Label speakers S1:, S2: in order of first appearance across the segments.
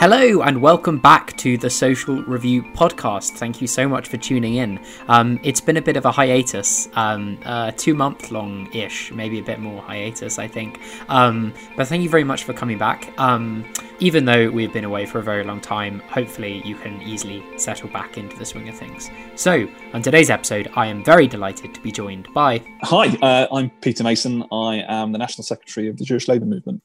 S1: Hello, and welcome back to the Social Review podcast. Thank you so much for tuning in. Um, it's been a bit of a hiatus, um, uh, two month long ish, maybe a bit more hiatus, I think. Um, but thank you very much for coming back. Um, even though we've been away for a very long time, hopefully you can easily settle back into the swing of things. So, on today's episode, I am very delighted to be joined by.
S2: Hi, uh, I'm Peter Mason. I am the National Secretary of the Jewish Labour Movement.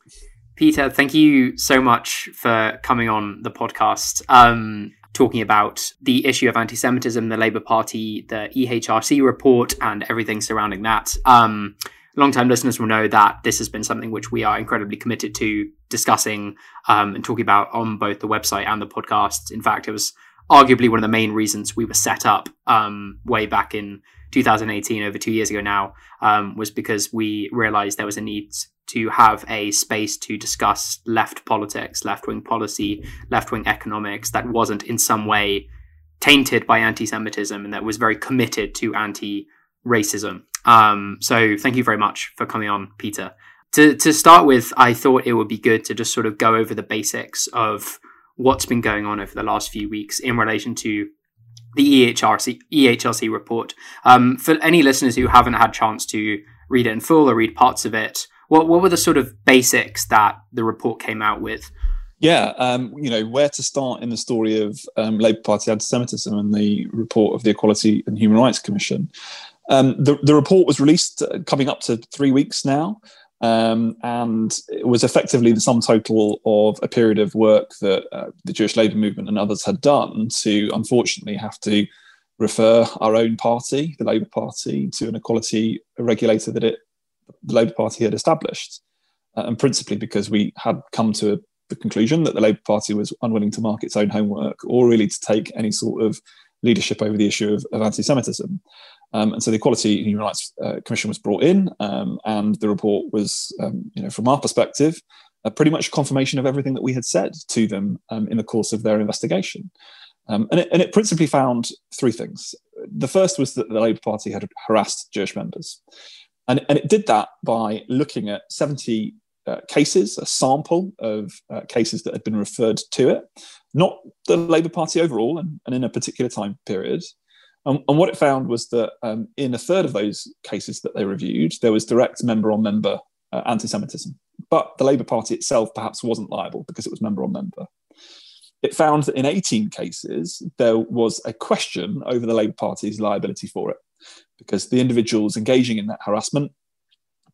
S1: Peter, thank you so much for coming on the podcast. Um, talking about the issue of anti Semitism, the Labour Party, the EHRC report, and everything surrounding that. Um, long-time listeners will know that this has been something which we are incredibly committed to discussing um, and talking about on both the website and the podcast. In fact, it was arguably one of the main reasons we were set up um, way back in 2018, over two years ago now, um, was because we realized there was a need to have a space to discuss left politics, left wing policy, left wing economics that wasn't in some way tainted by anti Semitism and that was very committed to anti racism. Um, so thank you very much for coming on, Peter. To, to start with, I thought it would be good to just sort of go over the basics of what's been going on over the last few weeks in relation to the EHRC EHRC report. Um, for any listeners who haven't had chance to read it in full or read parts of it, what what were the sort of basics that the report came out with?
S2: Yeah, um, you know where to start in the story of um, Labour Party anti-Semitism and the report of the Equality and Human Rights Commission. Um, the, the report was released uh, coming up to three weeks now, um, and it was effectively the sum total of a period of work that uh, the Jewish Labour Movement and others had done to, unfortunately, have to refer our own party, the Labour Party, to an equality regulator that it the Labour Party had established, uh, and principally because we had come to the conclusion that the Labour Party was unwilling to mark its own homework or really to take any sort of leadership over the issue of, of anti-Semitism. Um, and so the Equality and Human Rights uh, Commission was brought in, um, and the report was, um, you know, from our perspective, uh, pretty much confirmation of everything that we had said to them um, in the course of their investigation. Um, and, it, and, it, principally found three things. The first was that the Labour Party had harassed Jewish members. And, and it did that by looking at 70 uh, cases, a sample of uh, cases that had been referred to it, not the Labour Party overall and, and in a particular time period. And what it found was that um, in a third of those cases that they reviewed, there was direct member on member uh, anti Semitism. But the Labour Party itself perhaps wasn't liable because it was member on member. It found that in 18 cases, there was a question over the Labour Party's liability for it because the individuals engaging in that harassment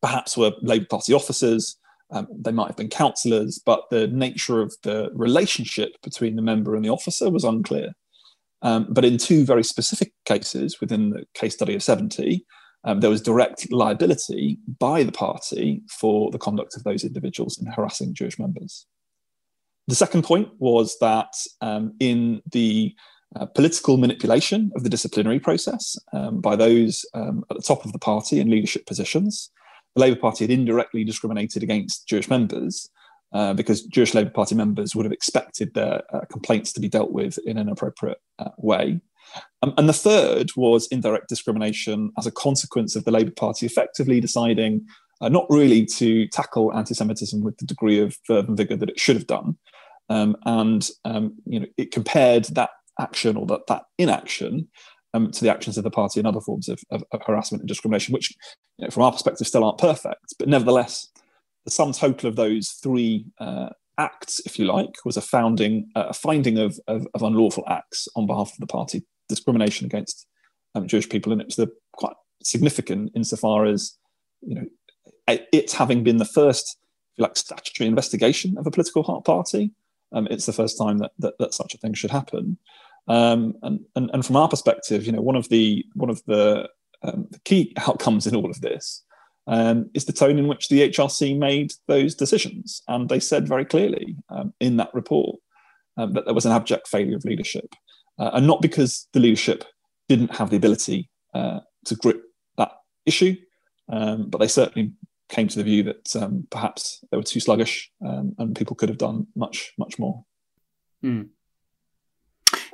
S2: perhaps were Labour Party officers, um, they might have been councillors, but the nature of the relationship between the member and the officer was unclear. Um, but in two very specific cases within the case study of 70, um, there was direct liability by the party for the conduct of those individuals in harassing Jewish members. The second point was that um, in the uh, political manipulation of the disciplinary process um, by those um, at the top of the party in leadership positions. The Labour Party had indirectly discriminated against Jewish members uh, because Jewish Labour Party members would have expected their uh, complaints to be dealt with in an appropriate uh, way. Um, and the third was indirect discrimination as a consequence of the Labour Party effectively deciding uh, not really to tackle anti Semitism with the degree of verve and vigour that it should have done. Um, and um, you know, it compared that action or that, that inaction um, to the actions of the party and other forms of, of, of harassment and discrimination, which, you know, from our perspective, still aren't perfect. But nevertheless, the sum total of those three uh, acts, if you like, was a founding, uh, a finding of, of, of, unlawful acts on behalf of the party, discrimination against um, Jewish people, and it was the, quite significant insofar as, you know, it's having been the first, like, statutory investigation of a political party. Um, it's the first time that, that, that such a thing should happen. Um, and, and, and from our perspective, you know, one of the one of the, um, the key outcomes in all of this um, is the tone in which the HRC made those decisions, and they said very clearly um, in that report um, that there was an abject failure of leadership, uh, and not because the leadership didn't have the ability uh, to grip that issue, but they certainly came to the view that um, perhaps they were too sluggish um, and people could have done much, much more.
S1: Mm.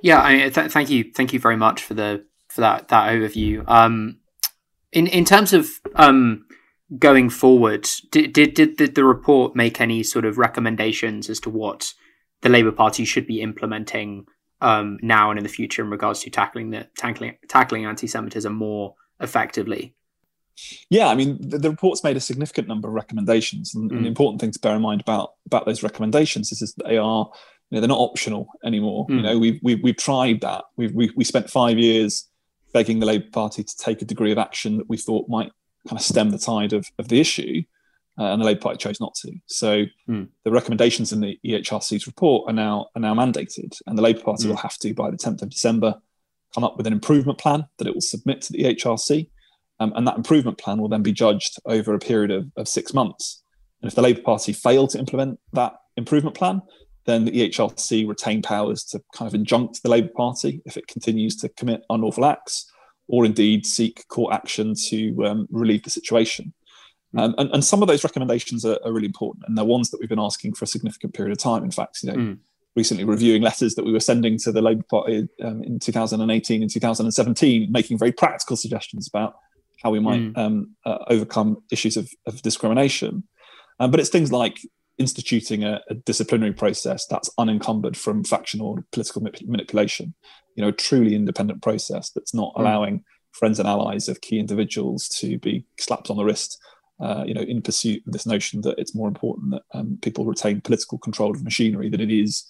S1: Yeah, I, th- thank you, thank you very much for the for that that overview. Um, in in terms of um, going forward, did, did did the report make any sort of recommendations as to what the Labour Party should be implementing um, now and in the future in regards to tackling the tackling tackling anti-Semitism more effectively?
S2: Yeah, I mean, the, the, report's made a significant number of recommendations, and, mm. and, the important thing to bear in mind about about those recommendations is, is that they are, you know, they're not optional anymore. Mm. You know, we've, we've we've tried that. We've we, we spent five years begging the Labour Party to take a degree of action that we thought might kind of stem the tide of, of the issue, uh, and the Labour Party chose not to. So mm. the recommendations in the EHRC's report are now are now mandated, and the Labour Party mm. will have to by the 10th of December come up with an improvement plan that it will submit to the EHRC, um, and that improvement plan will then be judged over a period of, of six months. And if the Labour Party fail to implement that improvement plan, then the EHRC retain powers to kind of injunct the Labour Party if it continues to commit unlawful acts, or indeed seek court action to um, relieve the situation. Hmm. Um, and, and, some of those recommendations are, are, really important, and they're ones that we've been asking for a significant period of time. In fact, you know, mm. recently reviewing letters that we were sending to the Labour Party um, in 2018 and 2017, making very practical suggestions about how we might mm. um, uh, overcome issues of, of discrimination. Um, but it's things like instituting a, a, disciplinary process that's unencumbered from factional political manipulation. You know, a truly independent process that's not mm. allowing friends and allies of key individuals to be slapped on the wrist uh, you know, in pursuit of this notion that it's more important that um, people retain political control of machinery than it is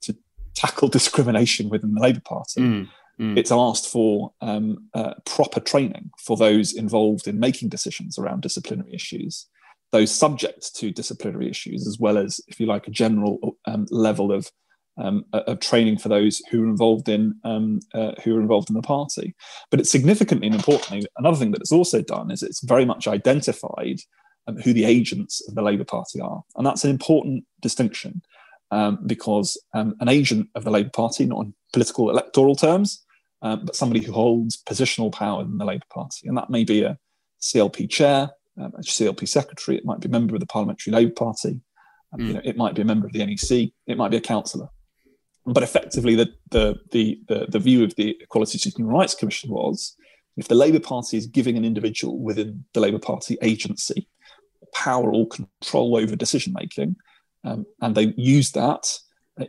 S2: to tackle discrimination within the Labour Party. Mm, mm. It's asked for um, uh, proper training for those involved in making decisions around disciplinary issues, those subject to disciplinary issues, as well as, if you like, a general um, level of um, of training for those who are involved in um, uh, who are involved in the party. But it's significantly and importantly, another thing that it's also done is it's very much identified um, who the agents of the Labour Party are, and that's an important distinction um, because um, an agent of the Labour Party, not in political electoral terms, um, but somebody who holds positional power in the Labour Party, and that may be a CLP chair, a CLP secretary, it might be a member of the Parliamentary Labour Party. Mm. You know, it might be a member of the NEC, it might be a councillor but effectively, the, the, the, the, the view of the Equality and Human Rights Commission was if the Labour Party is giving an individual within the Labour Party agency power or control over decision making, um, and they use that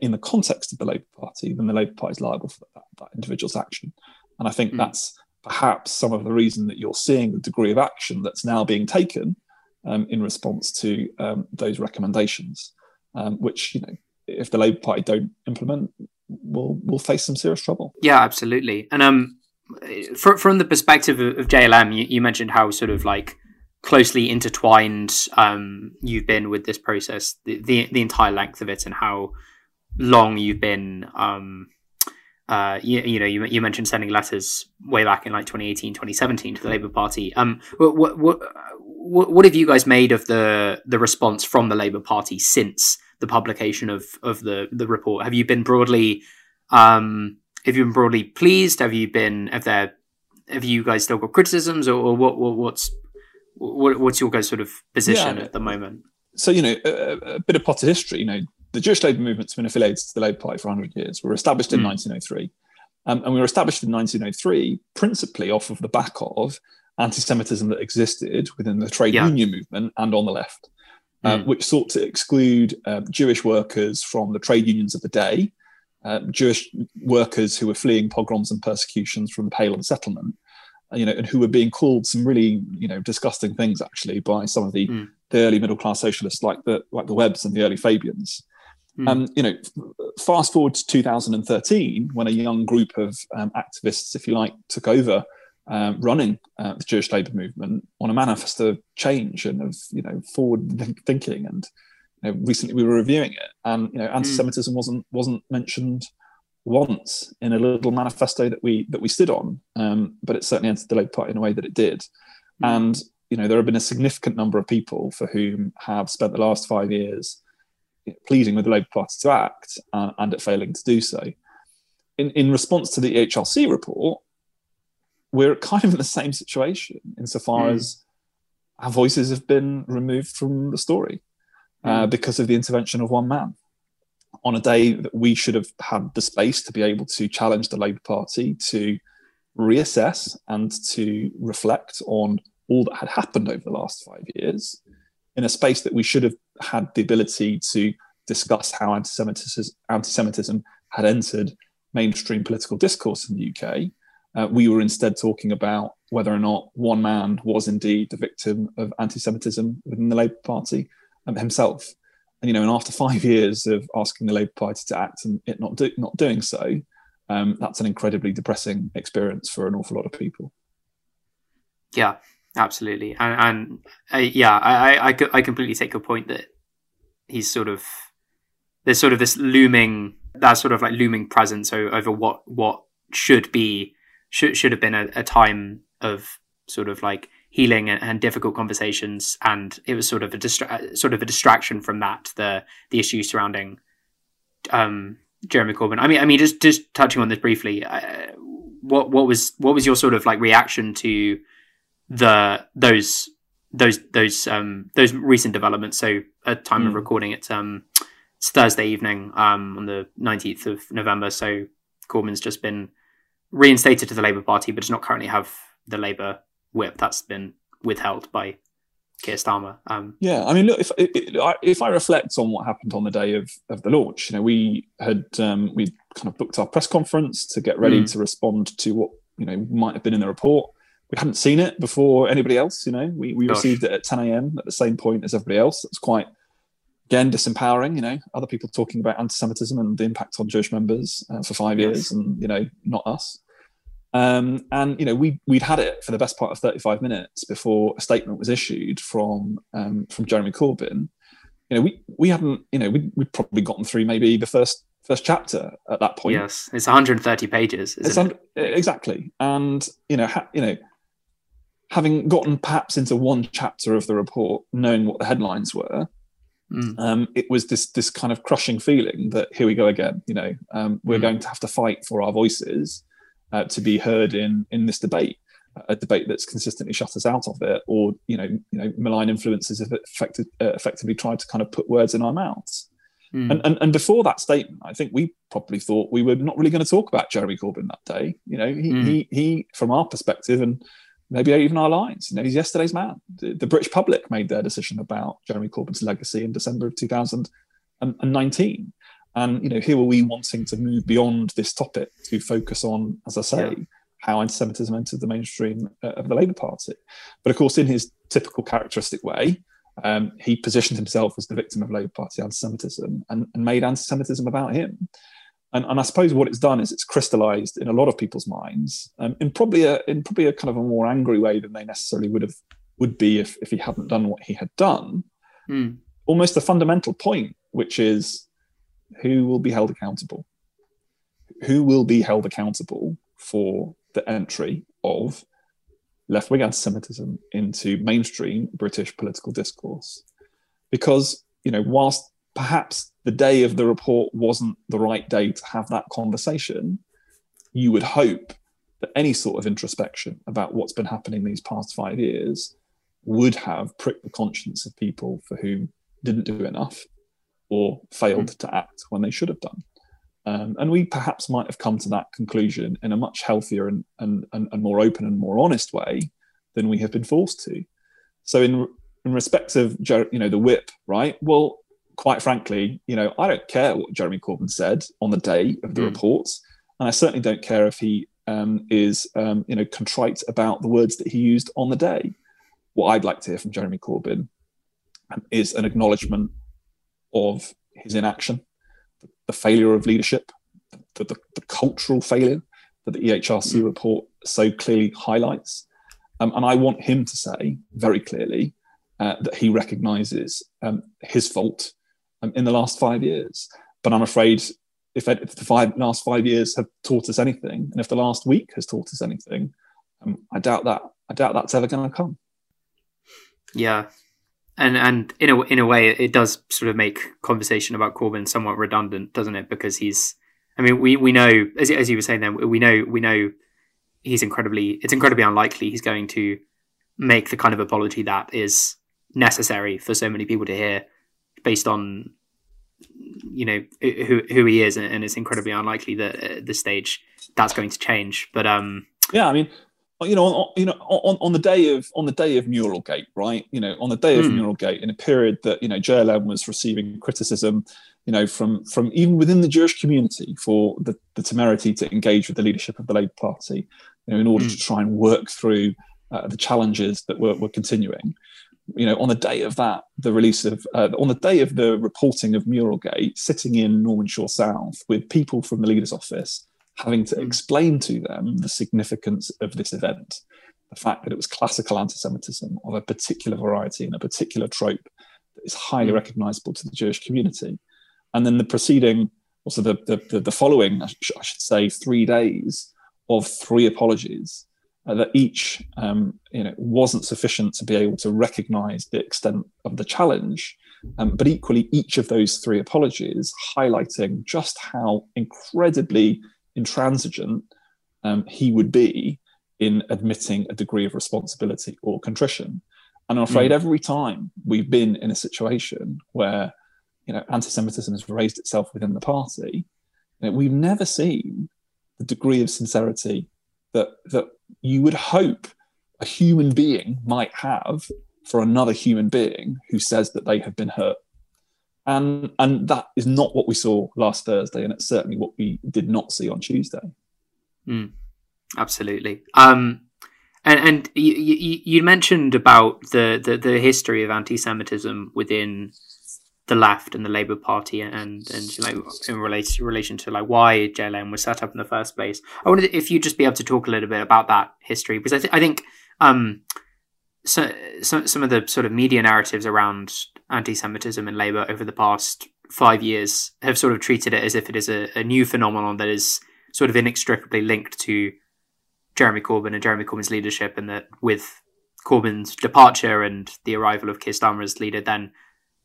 S2: in the context of the Labour Party, then the Labour Party is liable for that, that individual's action. And I think mm. that's perhaps some of the reason that you're seeing the degree of action that's now being taken um, in response to um, those recommendations, um, which you know if the Labour Party don't implement, will will face some serious trouble.
S1: Yeah, absolutely. And um, for, from the perspective of, of JLM, you, you, mentioned how sort of like closely intertwined um, you've been with this process, the, the, the entire length of it, and how long you've been. Um, uh, you, you know, you, you mentioned sending letters way back in like 2018, 2017 to the Labour Party. Um, what, what, what, what have you guys made of the the response from the Labour Party since the publication of of the the report? Have you been broadly um, have you been broadly pleased? Have you been have there have you guys still got criticisms or, or what, what, what's what, what's your guys sort of position yeah. at the moment?
S2: So you know a, a, bit of potted history. You know the Jewish labour movement's been affiliated to the Labour Party for 100 years. We were established in mm. 1903, um, and we were established in 1903 principally off of the back of anti-Semitism that existed within the trade yeah. union movement and on the left mm. which sought to exclude um, Jewish workers from the trade unions of the day, uh, Jewish workers who were fleeing pogroms and persecutions from the Pale of Settlement, uh, you know, and who were being called some really, you know, disgusting things actually by some of the, mm. the early middle class socialists like the like the Webbs and the early Fabians. Mm. Um, you know, fast forward to 2013, when a young group of um, activists, if you like, took over um, running uh, the Jewish labour movement on a manifesto of change and of you know forward thinking. And you know, recently we were reviewing it, and you know hmm. anti-Semitism mm. wasn't wasn't mentioned once in a little manifesto that we that we stood on, um, but it certainly entered the Labour Party in a way that it did. Mm. And you know there have been a significant number of people for whom have spent the last five years pleading with the Labour Party to act uh, and it failing to do so. In, in response to the HRC report, we're kind of in the same situation insofar mm. as our voices have been removed from the story uh, mm. because of the intervention of one man on a day that we should have had the space to be able to challenge the Labour Party to reassess and to reflect on all that had happened over the last five years in a space that we should have had the ability to discuss how anti-Semitism, had entered mainstream political discourse in the UK. Uh, we were instead talking about whether or not one man was indeed the victim of anti-Semitism within the Labour Party um, himself. And you know, and after five years of asking the Labour Party to act and it not do, not doing so, um, that's an incredibly depressing experience for an awful lot of people.
S1: Yeah, absolutely, and, and uh, yeah, I, I I completely take your point that he's sort of there's sort of this looming that sort of like looming presence over what what should be should should have been a, a time of sort of like healing and, and, difficult conversations, and it was sort of a distra- sort of a distraction from that the the issues surrounding um, Jeremy Corbyn. I mean, I mean, just just touching on this briefly, uh, what what was what was your sort of like reaction to the those those those um those recent developments? So at time mm. of hmm. recording, it's um it's Thursday evening um on the nineteenth of November. So Corbyn's just been reinstated to the Labour Party, but does not currently have the Labour whip. That's been withheld by Keir Starmer. Um,
S2: yeah, I mean, look, if if I reflect on what happened on the day of, of the launch, you know, we had um, we kind of booked our press conference to get ready mm. to respond to what you know might have been in the report. We hadn't seen it before anybody else. You know, we we received it at 10 a.m. at the same point as everybody else. It's quite again disempowering. You know, other people talking about anti-Semitism and the impact on Jewish members uh, for five yes. years, and you know, not us. Um, and you know, we we'd had it for the best part of 35 minutes before a statement was issued from um, from Jeremy Corbyn. You know, we we hadn't, you know, we'd, we'd probably gotten through maybe the first first chapter at that point.
S1: Yes, it's 130 pages. It's un-
S2: exactly, and you know, ha- you know, having gotten perhaps into one chapter of the report, knowing what the headlines were, mm. um, it was this this kind of crushing feeling that here we go again. You know, um, we're mm. going to have to fight for our voices uh, to be heard in in this debate a debate that's consistently shut us out of it, or you know, you know, malign influences have effective, uh, effectively tried to kind of put words in our mouths. Mm. And, and and before that statement, I think we probably thought we were not really going to talk about Jeremy Corbyn that day. You know, he mm. he he, from our perspective, and maybe even our lines, you know, he's yesterday's man. The, the British public made their decision about Jeremy Corbyn's legacy in December of 2019. And you know, here were we wanting to move beyond this topic to focus on, as I say, yeah. how anti-Semitism entered the mainstream uh, of the Labour Party. But of course, in his typical characteristic way, um, he positioned himself as the victim of Labour Party anti-Semitism and, and made anti-Semitism about him. And, and, I suppose what it's done is it's crystallized in a lot of people's minds um, in probably a in probably a kind of a more angry way than they necessarily would have would be if, if he hadn't done what he had done. Mm. Almost a fundamental point, which is who will be held accountable? Who will be held accountable for the entry of left wing anti Semitism into mainstream British political discourse? Because, you know, whilst perhaps the day of the report wasn't the right day to have that conversation, you would hope that any sort of introspection about what's been happening these past five years would have pricked the conscience of people for whom didn't do enough or failed mm. to act when they should have done. Um, and we perhaps might have come to that conclusion in a much healthier and, and, and, and, more open and more honest way than we have been forced to. So in in respect of you know the whip, right? Well, quite frankly, you know I don't care what Jeremy Corbyn said on the day of the mm. reports, and I certainly don't care if he um, is um, you know contrite about the words that he used on the day. What I'd like to hear from Jeremy Corbyn um, is an acknowledgement of his inaction, the failure of leadership, the, the, the cultural failure that the EHRC mm. report so clearly highlights. Um, and I want him to say very clearly uh, that he recognises um, his fault um, in the last five years. But I'm afraid if, if the five, last five years have taught us anything, and if the last week has taught us anything, um, I doubt that. I doubt that's ever going to come.
S1: Yeah, and and in a in a way, it does sort of make conversation about Corbyn somewhat redundant, doesn't it? Because he's, I mean, we we know as as you were saying, then we know we know he's incredibly it's incredibly unlikely he's going to make the kind of apology that is necessary for so many people to hear, based on you know who who he is, and it's incredibly unlikely that at this stage that's going to change. But um,
S2: yeah, I mean, you know, on, you know, on, on the day of on the day of Muralgate, right? You know, on the day of mm. Muralgate, in a period that you know JLM was receiving criticism you know, from from even within the Jewish community for the, the temerity to engage with the leadership of the Labour Party, you know, in order mm. to try and work through uh, the challenges that were, were continuing. You know, on the day of that, the release of uh, on the day of the reporting of Muralgate, sitting in Norman Shaw South with people from the leader's office, having to mm. explain to them the significance of this event, the fact that it was classical anti-Semitism of a particular variety and a particular trope that is highly mm. recognisable to the Jewish community and then the preceding, also the the, the following, I, sh- I should say, three days of three apologies uh, that each um, you know wasn't sufficient to be able to recognise the extent of the challenge. Um, but equally, each of those three apologies highlighting just how incredibly intransigent um, he would be in admitting a degree of responsibility or contrition. And I'm afraid mm. every time we've been in a situation where you know, anti-Semitism has raised itself within the party, you know, we've never seen the degree of sincerity that that you would hope a human being might have for another human being who says that they have been hurt. And and that is not what we saw last Thursday, and it's certainly what we did not see on Tuesday.
S1: Mm, absolutely. Um, and and you, you, you mentioned about the, the, the history of anti-Semitism within the left and the Labour Party and and like in relation relation to like why JLM was set up in the first place. I wondered if you'd just be able to talk a little bit about that history because I, th- I think um, so, so, some of the sort of media narratives around anti-Semitism in Labour over the past five years have sort of treated it as if it is a, a new phenomenon that is sort of inextricably linked to Jeremy Corbyn and Jeremy Corbyn's leadership, and that with Corbyn's departure and the arrival of Keir Starmer as leader, then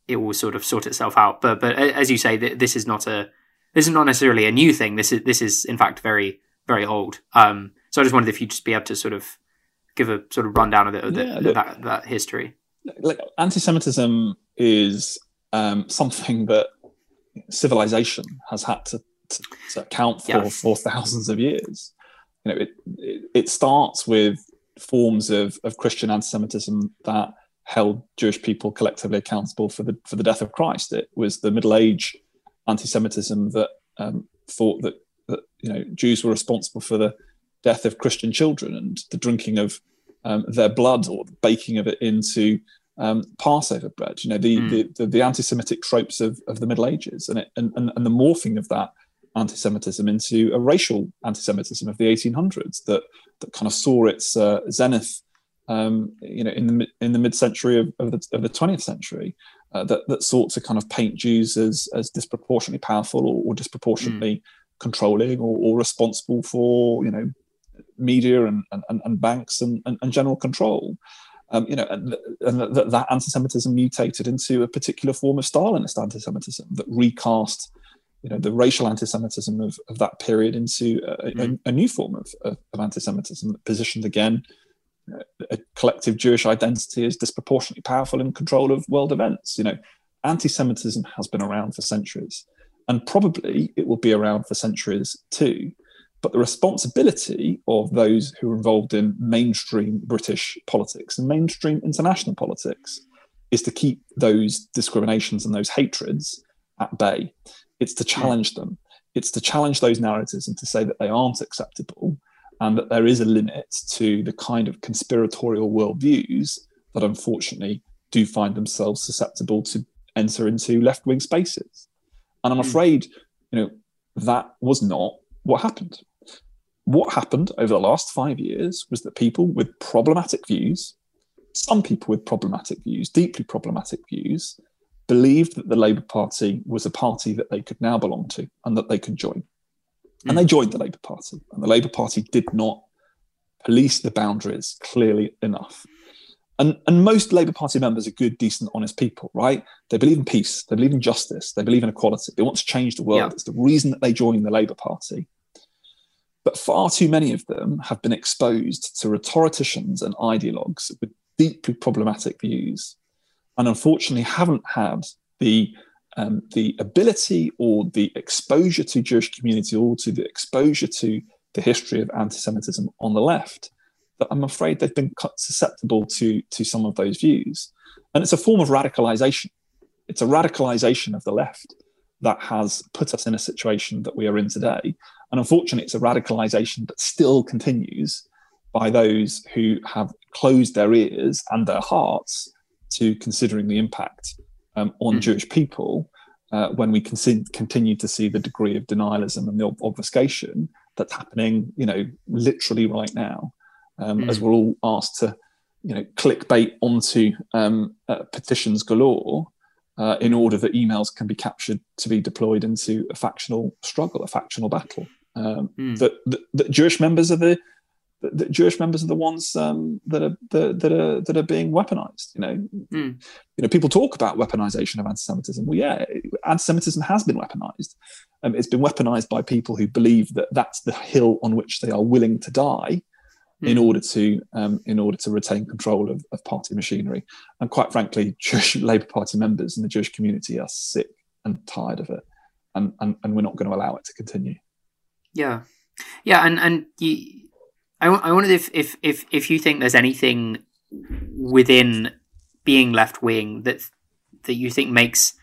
S1: it will sort of sort itself out. But but as you say, this is not a this is not necessarily a new thing. This is this is in fact very very old. Um, so I just wondered if you'd just be able to sort of give a sort of rundown of, the, of the, yeah, look, that, that history.
S2: Like anti-Semitism is um, something that civilization has had to, to, to account for yeah. for thousands of years. You know, it, it, it starts with forms of, of Christian anti-Semitism that held Jewish people collectively accountable for the for the death of Christ. It was the Middle Age anti-Semitism that um, thought that, that you know Jews were responsible for the death of Christian children and the drinking of um, their blood or the baking of it into um, Passover bread. You know the, mm. the, the, the anti-Semitic tropes of, of the Middle Ages and, it, and, and and the morphing of that anti-Semitism into a racial anti-Semitism of the 1800s that that kind of saw its uh, zenith um, you know, in the in the mid-century of, of, the, of the 20th century, uh, that that sought to kind of paint Jews as as disproportionately powerful or, or disproportionately mm. controlling or, or, responsible for you know media and and, and banks and, and, and, general control. Um, you know, and, and that, that anti-Semitism mutated into a particular form of Stalinist anti-Semitism that recast you know the racial anti-Semitism of, of that period into a, mm. a, a new form of, of, of anti-Semitism that positioned again a collective Jewish identity is disproportionately powerful in control of world events. You know, anti-Semitism has been around for centuries, and probably it will be around for centuries too. But the responsibility of those who are involved in mainstream British politics and mainstream international politics is to keep those discriminations and those hatreds at bay. It's to challenge them. It's to challenge those narratives and to say that they aren't acceptable and that there is a limit to the kind of conspiratorial worldviews that unfortunately do find themselves susceptible to enter into left wing spaces. And I'm hmm. afraid, you know, that was not what happened. What happened over the last five years was that people with problematic views, some people with problematic views, deeply problematic views, believed that the Labour Party was a party that they could now belong to and that they could join. And they joined the Labour Party. And the Labour Party did not police the boundaries clearly enough. And, and most Labour Party members are good, decent, honest people, right? They believe in peace, they believe in justice, they believe in equality, they want to change the world. Yeah. It's the reason that they joined the Labour Party. But far too many of them have been exposed to rhetoricians and ideologues with deeply problematic views, and unfortunately haven't had the um, the ability or the exposure to Jewish community or to the exposure to the history of anti-Semitism on the left, that I'm afraid they've been susceptible to, to some of those views. And it's a form of radicalization. It's a radicalization of the left that has put us in a situation that we are in today. And unfortunately, it's a radicalization that still continues by those who have closed their ears and their hearts to considering the impact um, on mm. Jewish people uh, when we con- continue to see the degree of denialism and the obfuscation that's happening, you know, literally right now, um, mm. as we're all asked to, you know, clickbait onto um, uh, petitions galore uh, in order that emails can be captured to be deployed into a factional struggle, a factional battle. Um, mm. that, that, that Jewish members are the the Jewish members are the ones um, that are that, that, are that are being weaponized. You know, mm. you know, people talk about weaponization of anti-Semitism. Well, yeah, anti-Semitism has been weaponized. Um, it's been weaponized by people who believe that that's the hill on which they are willing to die in hmm. order to um, in order to retain control of, of party machinery. And quite frankly, Jewish Labour Party members and the Jewish community are sick and tired of it, and and, and we're not going to allow it to continue.
S1: Yeah, yeah, and and you I, I wondered if, if if if you think there's anything within being left wing that that you think makes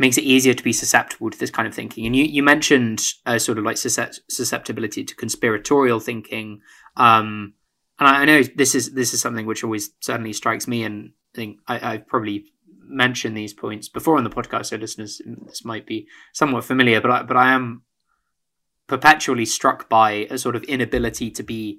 S1: makes it easier to be susceptible to this kind of thinking. And you, you mentioned a sort of like susceptibility to conspiratorial thinking. Um, and I, I, know this is this is something which always certainly strikes me, and I think I, I've probably mentioned these points before on the podcast, so listeners this might be somewhat familiar. But I, but I am perpetually struck by a sort of inability to be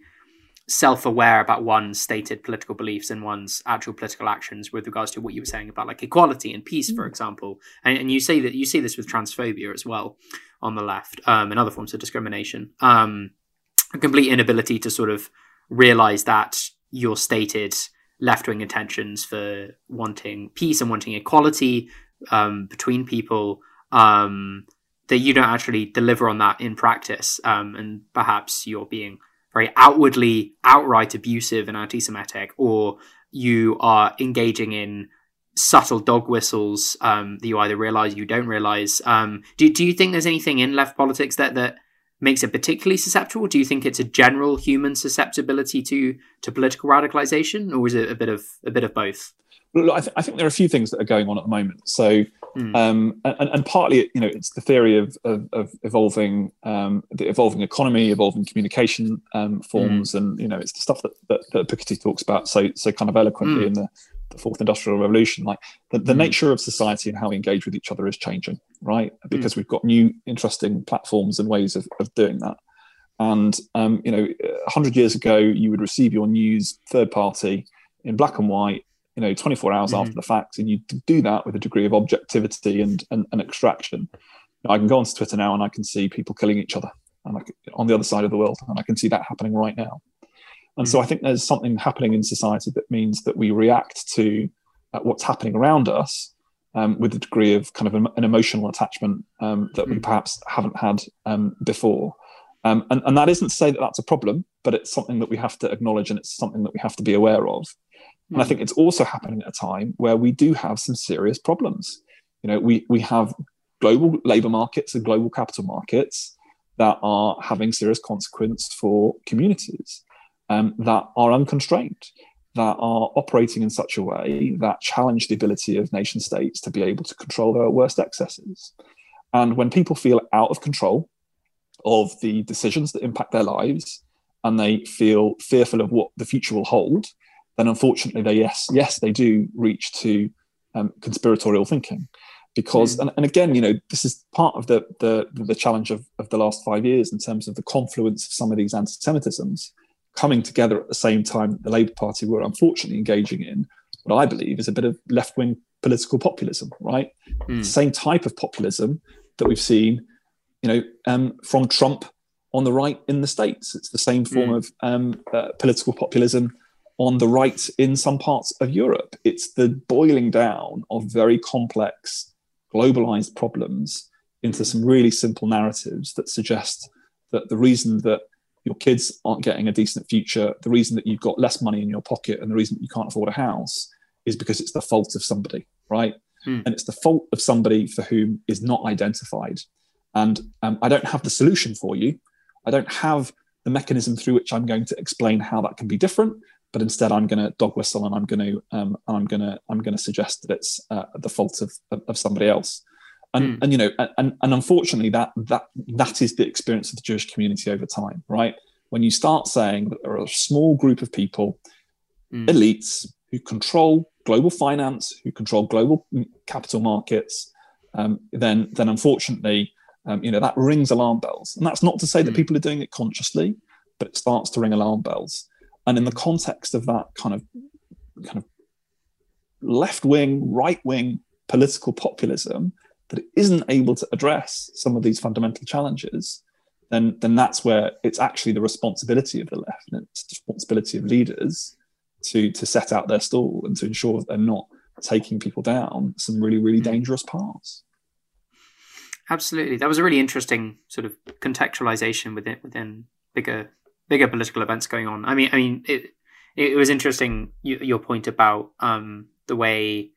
S1: self-aware about one's stated political beliefs and one's actual political actions with regards to what you were saying about like equality and peace for mm. example and, and you say that you see this with transphobia as well on the left um, and other forms of discrimination um, a complete inability to sort of realize that your stated left-wing intentions for wanting peace and wanting equality um, between people um, that you don't actually deliver on that in practice, um, and perhaps you're being very outwardly outright abusive and anti-Semitic, or you are engaging in subtle dog whistles um, that you either realize you don't realize. Um, do do you think there's anything in left politics that that makes it particularly susceptible? Do you think it's a general human susceptibility to to political radicalization, or is it a bit of a bit of both?
S2: Look, I, th- I, think there are a few things that are going on at the moment. So, mm. um, and, and, partly, you know, it's the theory of, of, of evolving, um, the evolving economy, evolving communication um, forms, mm. and you know, it's the stuff that, that, that Piketty talks about so so kind of eloquently mm. in the, the, fourth industrial revolution. Like the, the hmm. nature of society and how we engage with each other is changing, right? Hmm. Because we've got new, interesting platforms and ways of, of doing that. And um, you know, hundred years ago, you would receive your news third party in black and white you know 24 hours mm-hmm. after the fact and you do that with a degree of objectivity and, and, and extraction i can go onto twitter now and i can see people killing each other and I, on the other side of the world and i can see that happening right now and mm-hmm. so i think there's something happening in society that means that we react to uh, what's happening around us um, with a degree of kind of an, an emotional attachment um, that mm-hmm. we perhaps haven't had um, before um, and, and that isn't to say that that's a problem but it's something that we have to acknowledge and it's something that we have to be aware of and I think it's also happening at a time where we do have some serious problems. You know, we, we have global labor markets and global capital markets that are having serious consequence for communities um, that are unconstrained, that are operating in such a way that challenge the ability of nation states to be able to control their worst excesses. And when people feel out of control of the decisions that impact their lives, and they feel fearful of what the future will hold, then unfortunately they yes yes they do reach to um, conspiratorial thinking because mm. and, and again you know this is part of the the, the challenge of, of the last five years in terms of the confluence of some of these anti-semitisms coming together at the same time that the labour party were unfortunately engaging in what i believe is a bit of left-wing political populism right mm. same type of populism that we've seen you know um, from trump on the right in the states it's the same form mm. of um, uh, political populism on the right in some parts of Europe. It's the boiling down of very complex, globalized problems into some really simple narratives that suggest that the reason that your kids aren't getting a decent future, the reason that you've got less money in your pocket, and the reason that you can't afford a house is because it's the fault of somebody, right? Hmm. And it's the fault of somebody for whom is not identified. And um, I don't have the solution for you. I don't have the mechanism through which I'm going to explain how that can be different but instead I'm going to dog whistle and I'm going to um, I'm going to I'm going to suggest that it's uh, the fault of, of, of somebody else. and, mm. and you know, and, and unfortunately, that that that is the experience of the Jewish community over time, right? When you start saying that there are a small group of people, mm. elites who control global finance, who control global capital markets, um, then then unfortunately, um, you know, that rings alarm bells. And that's not to say that mm. people are doing it consciously, but it starts to ring alarm bells. And in the context of that kind of kind of left wing, right wing political populism that it isn't able to address some of these fundamental challenges, then then that's where it's actually the responsibility of the left and it's the responsibility of leaders to to set out their stall and to ensure that they're not taking people down some really really mm. dangerous paths.
S1: Absolutely, that was a really interesting sort of contextualization within within bigger bigger political events going on. I mean, I mean, it it was interesting your point about um, the way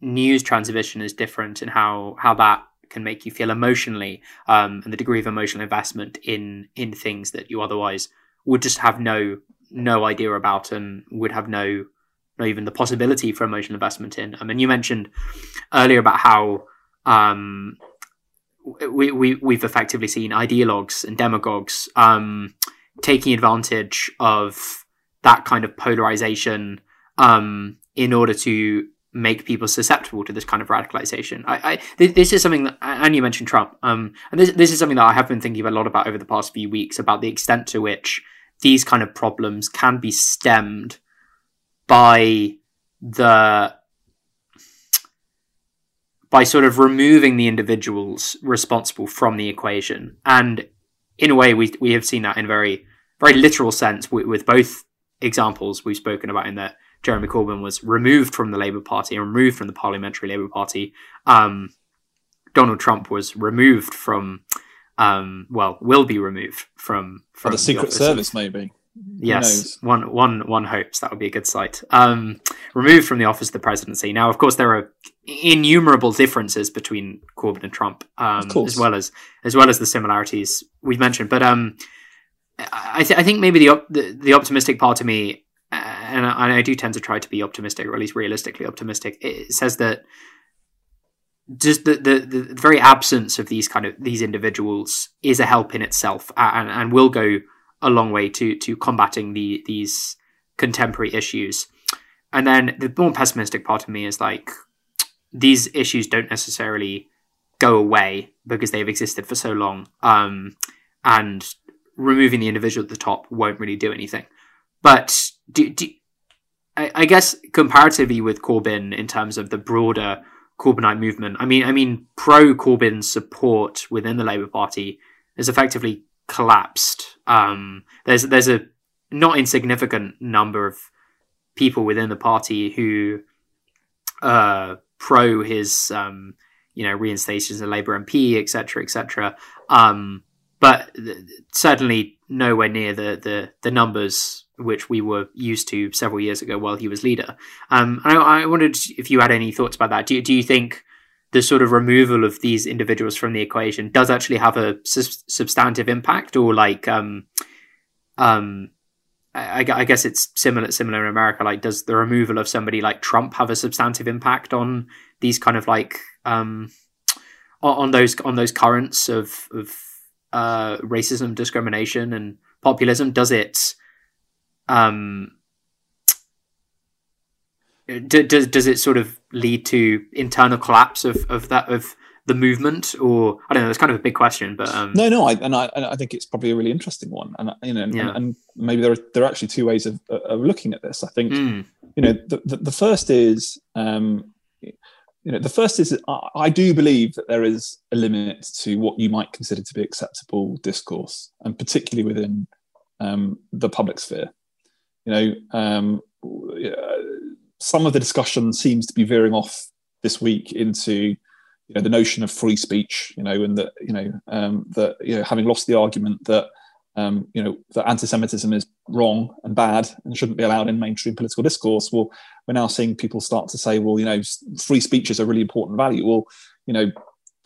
S1: news transmission is different and how how that can make you feel emotionally um, and the degree of emotional investment in in things that you otherwise would just have no no idea about and would have no not even the possibility for emotional investment in. I mean, you mentioned earlier about how um, we, we we've effectively seen ideologues and demagogues um, taking advantage of that kind of polarization um, in order to make people susceptible to this kind of radicalization. I, I this is something that, and you mentioned Trump, um, and this this is something that I have been thinking a lot about over the past few weeks about the extent to which these kind of problems can be stemmed by the by sort of removing the individuals responsible from the equation and in a way we we have seen that in a very very literal sense with, with both examples we've spoken about in that Jeremy Corbyn was removed from the Labour Party and removed from the Parliamentary Labour Party. Um, Donald Trump was removed from um, well, will be removed from from
S2: the Secret the Service, maybe.
S1: Yes, one one one hopes that would be a good sight. Um, removed from the office of the presidency. Now, of course, there are innumerable differences between Corbyn and Trump, um, as well as as well as the similarities we've mentioned. But um, I, th- I think maybe the, op- the, the optimistic part of me, uh, and I, and I do tend to try to be optimistic, or at least realistically optimistic. It says that just the, the, the very absence of these kind of these individuals is a help in itself and, and will go a long way to to combating the these contemporary issues and then the more pessimistic part of me is like these issues don't necessarily go away because they've existed for so long um, and removing the individual at the top won't really do anything but do, do, I, I guess comparatively with corbyn in terms of the broader Corbynite movement. I mean, I mean, pro Corbyn support within the Labour Party is effectively collapsed. Um, there's there's a not insignificant number of people within the party who uh, pro his um, you know reinstatement as a Labour MP, etc., etc. Um, but th- certainly nowhere near the the the numbers which we were used to several years ago while he was leader. Um, I, I, wondered if you had any thoughts about that. Do, do you think the sort of removal of these individuals from the equation does actually have a su- substantive impact, or like, um, um, I, I, guess it's similar similar in America. Like, does the removal of somebody like Trump have a substantive impact on these kind of like um, on, on those on those currents of of uh, racism, discrimination, and populism? Does it um, does does it sort of lead to internal collapse of, of that of the movement or I don't know it's kind of a big question but um...
S2: no no I, and I and I think it's probably a really interesting one and you know yeah. and, and, maybe there are there are actually two ways of, of looking at this I think mm. you know the, the, the first is um, you know the first is I, I do believe that there is a limit to what you might consider to be acceptable discourse and particularly within um, the public sphere you know, um, some of the discussion seems to be veering off this week into you know the notion of free speech you know and that you know um, that you know having lost the argument that um, you know that anti-Semitism is wrong and bad and shouldn't be allowed in mainstream political discourse. Well, we're now seeing people start to say, well, you know, free speech is a really important value. Well, you know,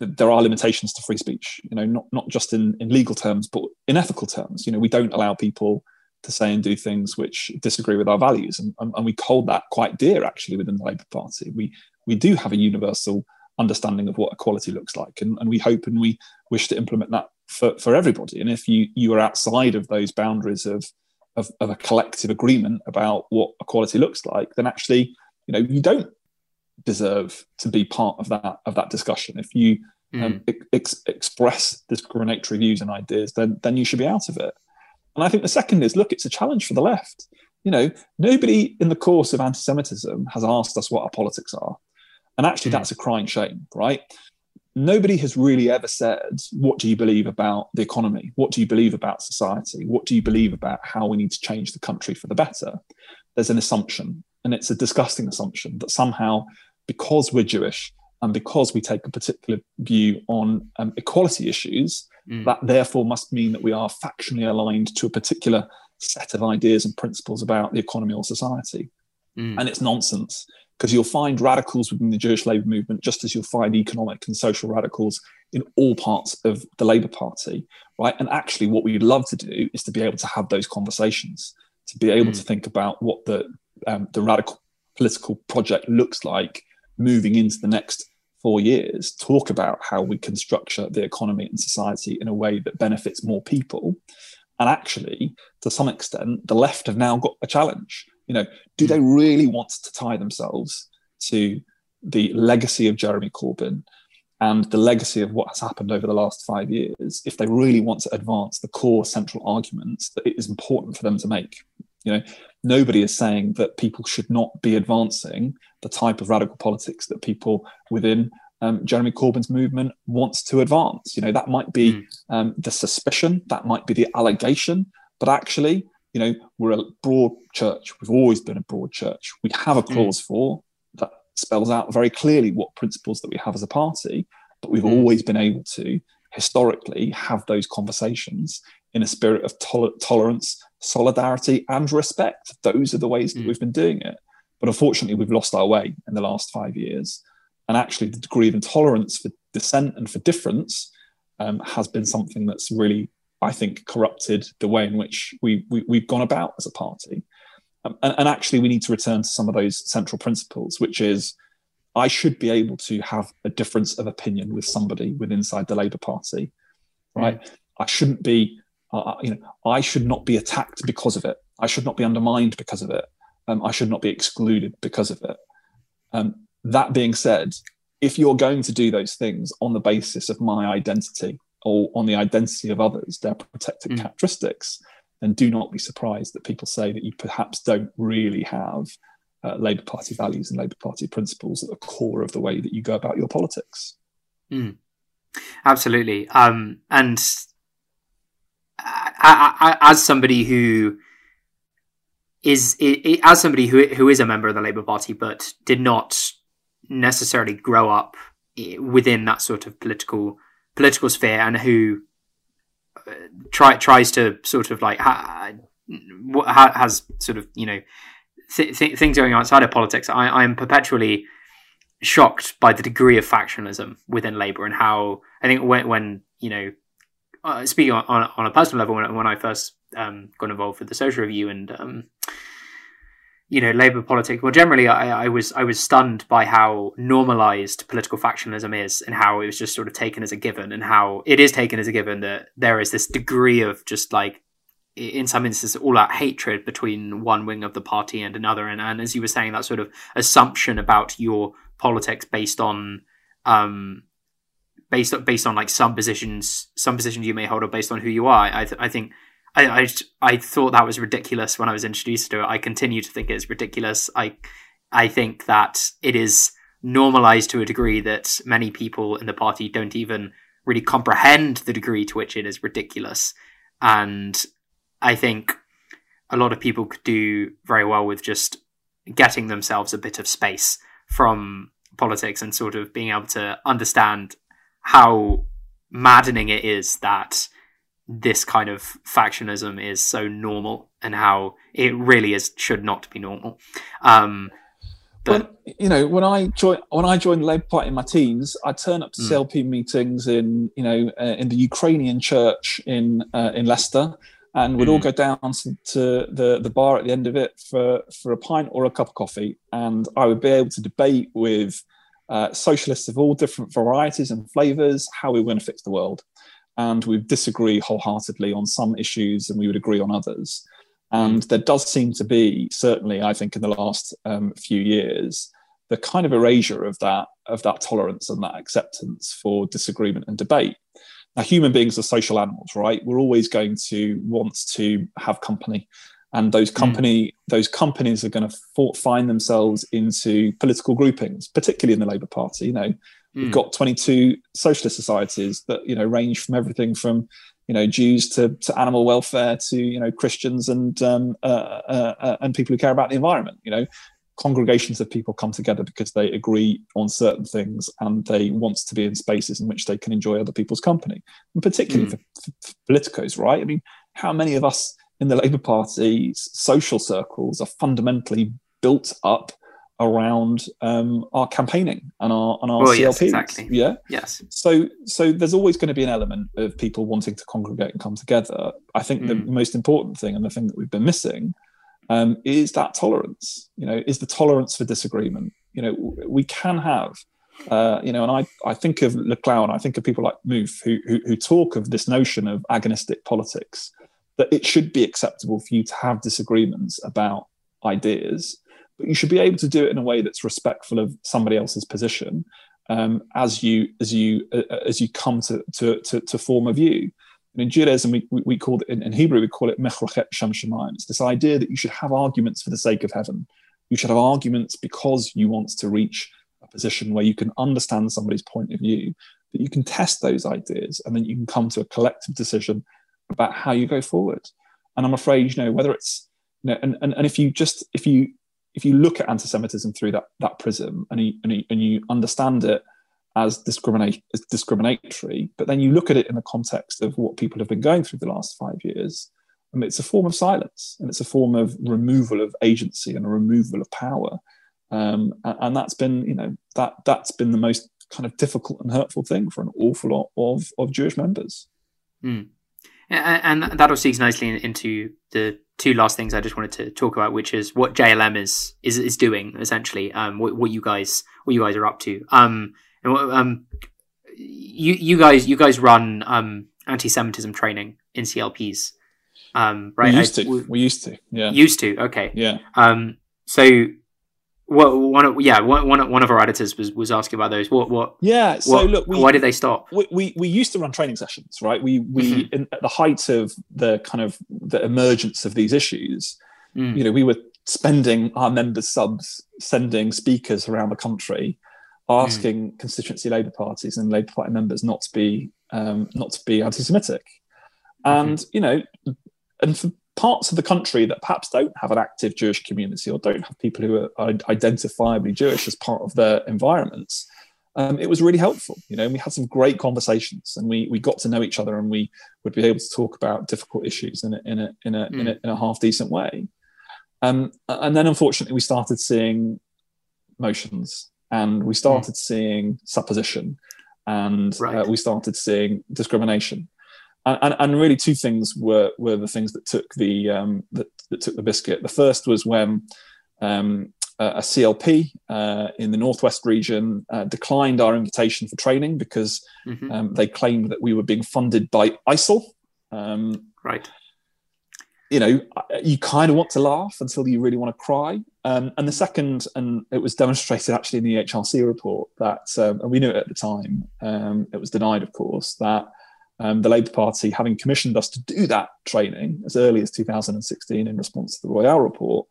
S2: th- there are limitations to free speech. You know, not not just in in legal terms, but in ethical terms. You know, we don't allow people to say and do things which disagree with our values. And, and, and we hold that quite dear, actually, within the Labour Party. We, we do have a universal understanding of what equality looks like. And, and we hope and we wish to implement that for, for everybody. And if you, you are outside of those boundaries of, of, of a collective agreement about what equality looks like, then actually, you know, you don't deserve to be part of that of that discussion. If you um, mm. ex- express discriminatory views and ideas, then then you should be out of it. And I think the second is look, it's a challenge for the left. You know, nobody in the course of anti-Semitism has asked us what our politics are, and actually, mm. that's a crying shame, right? Nobody has really ever said, "What do you believe about the economy? What do you believe about society? What do you believe about how we need to change the country for the better?" There's an assumption, and it's a disgusting assumption that somehow, because we're Jewish, and because we take a particular view on um, equality issues, mm. that therefore must mean that we are factionally aligned to a particular set of ideas and principles about the economy or society. Mm. And it's nonsense because you'll find radicals within the Jewish labour movement, just as you'll find economic and social radicals in all parts of the Labour Party, right? And actually, what we'd love to do is to be able to have those conversations, to be able mm. to think about what the um, the radical political project looks like moving into the next four years talk about how we can structure the economy and society in a way that benefits more people. And actually, to some extent, the left have now got a challenge. You know, do hmm. they really want to tie themselves to the legacy of Jeremy Corbyn and the legacy of what has happened over the last five years if they really want to advance the core central arguments that it is important for them to make? You know, nobody is saying that people should not be advancing the type of radical politics that people within um, Jeremy Corbyn's movement wants to advance. You know, that might be mm. um, the suspicion, that might be the allegation, but actually, you know, we're a broad church. We've always been a broad church. We have a hmm. clause mm. four that spells out very clearly what principles that we have as a party, but we've mm. always been able to historically have those conversations in a spirit of tolerance, solidarity, and respect. Those are the ways that mm. we've been doing it. But unfortunately, we've lost our way in the last five years. And actually, the degree of intolerance for dissent and for difference um, has been something that's really, I think, corrupted the way in which we, we, have gone about as a party. Um, and, and actually, we need to return to some of those central principles, which is I should be able to have a difference of opinion with somebody with inside the Labour Party, right? Mm. I shouldn't be uh, you know, I should not be attacked because of it. I should not be undermined because of it. Um, I should not be excluded because of it. Um, that being said, if you're going to do those things on the basis of my identity or on the identity of others, their protected mm. characteristics, then do not be surprised that people say that you perhaps don't really have uh, Labour Party values and Labour Party principles at the core of the way that you go about your politics.
S1: Mm. Absolutely. Um, and I, I, as somebody who is as somebody who who is a member of the Labour Party but did not necessarily grow up within that sort of political political sphere and who uh, try tries to sort of like ha, has sort of you know th- th- things going outside of politics. I, I am perpetually shocked by the degree of factionalism within Labour and how I think when when you know uh, speaking on, on, a personal level, when, when I first um, got involved with the social review and um, you know Labour politics, well, generally, I, I, was I was stunned by how normalised political factionalism is, and how it was just sort of taken as a given, and how it is taken as a given that there is this degree of just like in some instances all out hatred between one wing of the party and another. And, and as you were saying that sort of assumption about your politics based on um, based on, based on like some positions, some positions you may hold, or based on who you are. I, th- I think I, I, I thought that was ridiculous when I was introduced to it. I continue to think it's ridiculous. I I think that it is normalized to a degree that many people in the party don't even really comprehend the degree to which it is ridiculous. And I think a lot of people could do very well with just getting themselves a bit of space from politics and sort of being able to understand how maddening it is that this kind of factionism is so normal and how it really is should not be normal. Um,
S2: but when, you know, when I joined when I joined the Labour Party in my teens, I turn up to mm. CLP meetings in you know uh, in the Ukrainian church in uh, in Leicester, and we'd mm. all go down to, to, the the bar at the end of it for for a pint or a cup of coffee, and I would be able to debate with uh, socialists of all different varieties and flavors, how we were going to fix the world. And we disagree wholeheartedly on some issues and we would agree on others. And there does seem to be, certainly, I think, in the last um, few years, the kind of erasure of that of that tolerance and that acceptance for disagreement and debate. Now, human beings are social animals, right? We're always going to want to have company, and those hmm. company mm. those companies are going to find themselves into political groupings, particularly in the Labour Party. You know, mm. we've hmm. got 22 socialist societies that you know range from everything from you know Jews to, to animal welfare to you know Christians and um, uh, uh, uh, and people who care about the environment. You know, congregations of people come together because they agree on certain things and they want to be in spaces in which they can enjoy other people's company, and particularly mm. for, for, politicos, right? I mean, how many of us in the Labour Party's social circles are fundamentally built up around um, our campaigning and our and our well, CLPs. Yes,
S1: exactly.
S2: Yeah.
S1: Yes.
S2: So so there's always going to be an element of people wanting to congregate and come together. I think mm. the most important thing and the thing that we've been missing um, is that tolerance. You know, is the tolerance for disagreement. You know, we can have. Uh, you know, and I, I think of Laclau and I think of people like Mouffe who, who, who talk of this notion of agonistic politics, that it should be acceptable for you to have disagreements about ideas but you should be able to do it in a way that's respectful of somebody else's position um, as you as you uh, as you come to, to to, to form a view. And in Judaism, we, we, we call it in, in, Hebrew we call it machloket shemayim. It's this idea that you should have arguments for the sake of heaven. You should have arguments because you want to reach a position where you can understand somebody's point of view, that you can test those ideas, and then you can come to a collective decision about how you go forward. And I'm afraid, you know, whether it's you know, and, and, and if you just if you if you look at anti-Semitism through that that prism and you, and you, and you understand it as discriminate as discriminatory, but then you look at it in the context of what people have been going through the last five years, and it's a form of silence and it's a form of removal of agency and a removal of power, um, and, and, that's been you know that that's been the most kind of difficult and hurtful thing for an awful lot of of Jewish members.
S1: Mm. And that also segues nicely into the two last things I just wanted to talk about, which is what JLM is is, is doing essentially, um, what, what you guys what you guys are up to. Um, and um, you you guys you guys run um anti-Semitism training in CLPs, um, right?
S2: We used to. we, we used to. Yeah.
S1: Used to. Okay.
S2: Yeah.
S1: Um. So well, one of yeah, one, one of our editors was, was asking about those. What what?
S2: Yeah. So
S1: what,
S2: look,
S1: we, why did they stop?
S2: We, we, we used to run training sessions, right? We we mm-hmm. in, at the height of the kind of the emergence of these issues, mm. you know, we were spending our members subs sending speakers around the country, asking mm. constituency Labour parties and Labour Party members not to be um, not to be anti-Semitic, mm-hmm. and you know, and for parts of the country that perhaps don't have an active Jewish community or don't have people who are identifiably Jewish as part of their environments, um, it was really helpful. You know, we had some great conversations and we we got to know each other and we would be able to talk about difficult issues in a in a in a, mm. in, a, in a half decent way. Um, and then unfortunately we started seeing motions and we started mm. seeing supposition and right. uh, we started seeing discrimination and, and, really two things were were the things that took the um, that, that took the biscuit. The first was when um, a CLP uh, in the northwest region uh, declined our invitation for training because mm-hmm. um, they claimed that we were being funded by ISIL. Um,
S1: right.
S2: You know, you kind of want to laugh until you really want to cry. Um, and the second, and it was demonstrated actually in the EHRC report that, um, and we knew it at the time, it was denied, of course, that um, the Labour Party, having commissioned us to do that training as early as 2016 in response to the Royall report,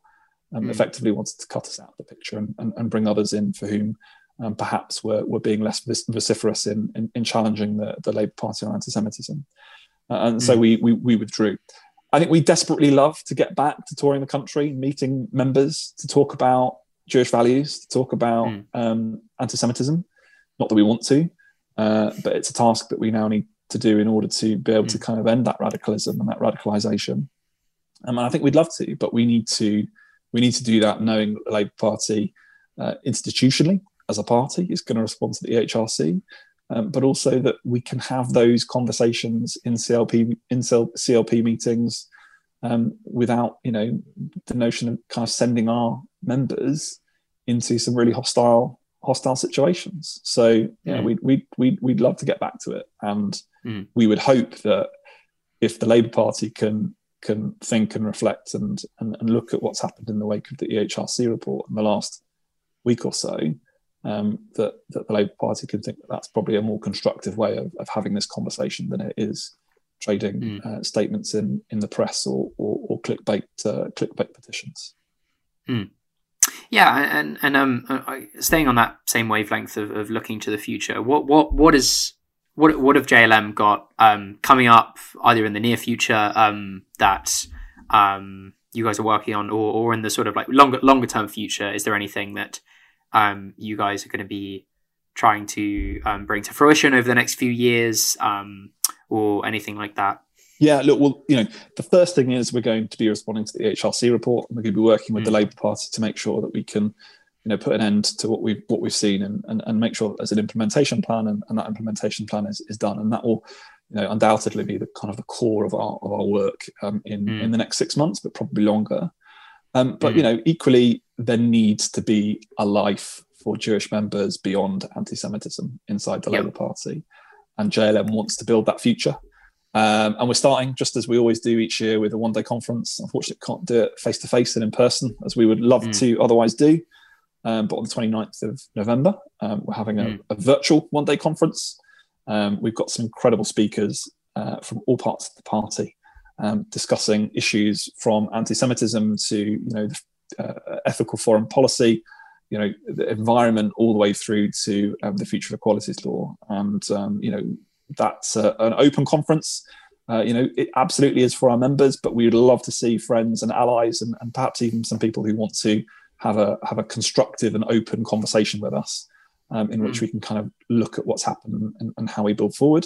S2: um, mm. effectively wanted to cut us out of the picture and, and, and bring others in for whom um, perhaps were, were being less vociferous in, in, in challenging the, the Labour Party on anti Semitism. Uh, and mm. so hmm. we, we, we withdrew. I think we desperately love to get back to touring the country, meeting members to talk about Jewish values, to talk about mm. um, anti Semitism. Not that we want to, uh, but it's a task that we now need to do in order to be able to kind of end that radicalism and that radicalisation. Um, and I think we'd love to, but we need to we need to do that knowing the Labour Party uh, institutionally as a party is going to respond to the EHRC, um, but also that we can have those conversations in CLP in CLP meetings um, without you know the notion of kind of sending our members into some really hostile hostile situations. So yeah, mm. we'd, we'd, we'd, we'd love to get back to it. And mm. we would hope that if the Labour Party can can think and reflect and, and, and look at what's happened in the wake of the EHRC report in the last week or so, um, that, that the Labour Party can think that that's probably a more constructive way of, of having this conversation than it is trading mm. uh, statements in, in the press or, or, or clickbait uh, clickbait petitions.
S1: Mm. Yeah, and and um, uh, staying on that same wavelength of, of looking to the future, what what what is what what have JLM got um, coming up either in the near future um, that um, you guys are working on, or, or in the sort of like longer longer term future? Is there anything that um, you guys are going to be trying to um, bring to fruition over the next few years, um, or anything like that?
S2: Yeah, look, well, you know, the first thing is we're going to be responding to the EHRC report, and we're going to be working with mm. the Labour Party to make sure that we can you know put an end to what we've what we've seen and, and, and make sure that there's an implementation plan and, and that implementation plan is, is done and that will you know undoubtedly be the kind of the core of our of our work um, in mm. in the next six months but probably longer um, but mm. you know equally there needs to be a life for Jewish members beyond anti-Semitism inside the yep. Labour Party and JLM wants to build that future um, and we're starting just as we always do each year with a one-day conference. Unfortunately, can't do it face to face and in person as we would love mm. to otherwise do. Um, but on the 29th of November, um, we're having a, mm. a virtual one day conference. Um, we've got some incredible speakers uh, from all parts of the party um, discussing issues from anti Semitism to you know, uh, ethical foreign policy, you know, the environment, all the way through to um, the future of equalities law. And, um, you know, that's uh, an open conference. Uh, you know, it absolutely is for our members, but we would love to see friends and allies and, and perhaps even some people who want to have a have a constructive and open conversation with us, um, in which mm. we can kind of look at what's happened and, and how we build forward.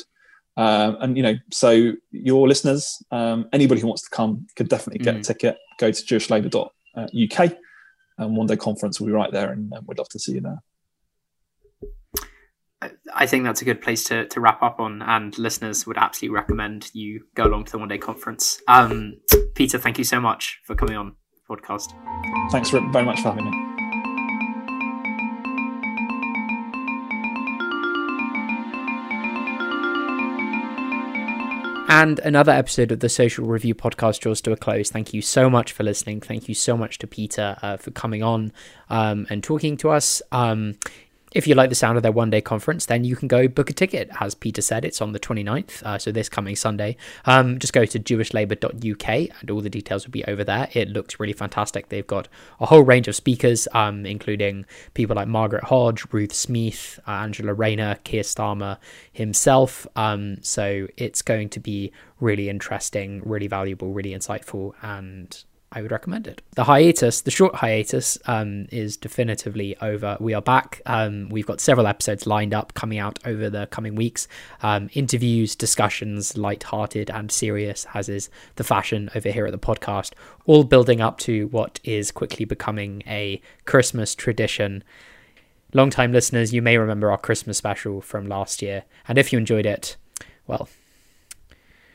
S2: Um, and you know, so your listeners, um, anybody who wants to come, could definitely get mm. a ticket. Go to jewishlabour.uk, and one day conference will be right there, and we'd love to see you there.
S1: I think that's a good place to, to wrap up on, and listeners would absolutely recommend you go along to the one day conference. Um, Peter, thank you so much for coming on the podcast.
S2: Thanks very much for having me.
S1: And another episode of the Social Review podcast draws to a close. Thank you so much for listening. Thank you so much to Peter uh, for coming on um, and talking to us. Um, if you like the sound of their one day conference, then you can go book a ticket. As Peter said, it's on the 29th, uh, so this coming Sunday. Um, just go to jewishlabour.uk and all the details will be over there. It looks really fantastic. They've got a whole range of speakers, um, including people like Margaret Hodge, Ruth Smeeth, uh, Angela Rayner, Keir Starmer himself. Um, so it's going to be really interesting, really valuable, really insightful, and I would recommend it. The hiatus, the short hiatus, um, is definitively over. We are back. Um, we've got several episodes lined up coming out over the coming weeks. Um, interviews, discussions, light-hearted and serious, as is the fashion over here at the podcast, all building up to what is quickly becoming a Christmas tradition. Long-time listeners, you may remember our Christmas special from last year, and if you enjoyed it, well,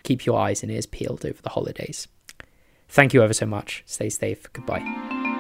S1: keep your eyes and ears peeled over the holidays. Thank you ever so much. Stay safe. Goodbye.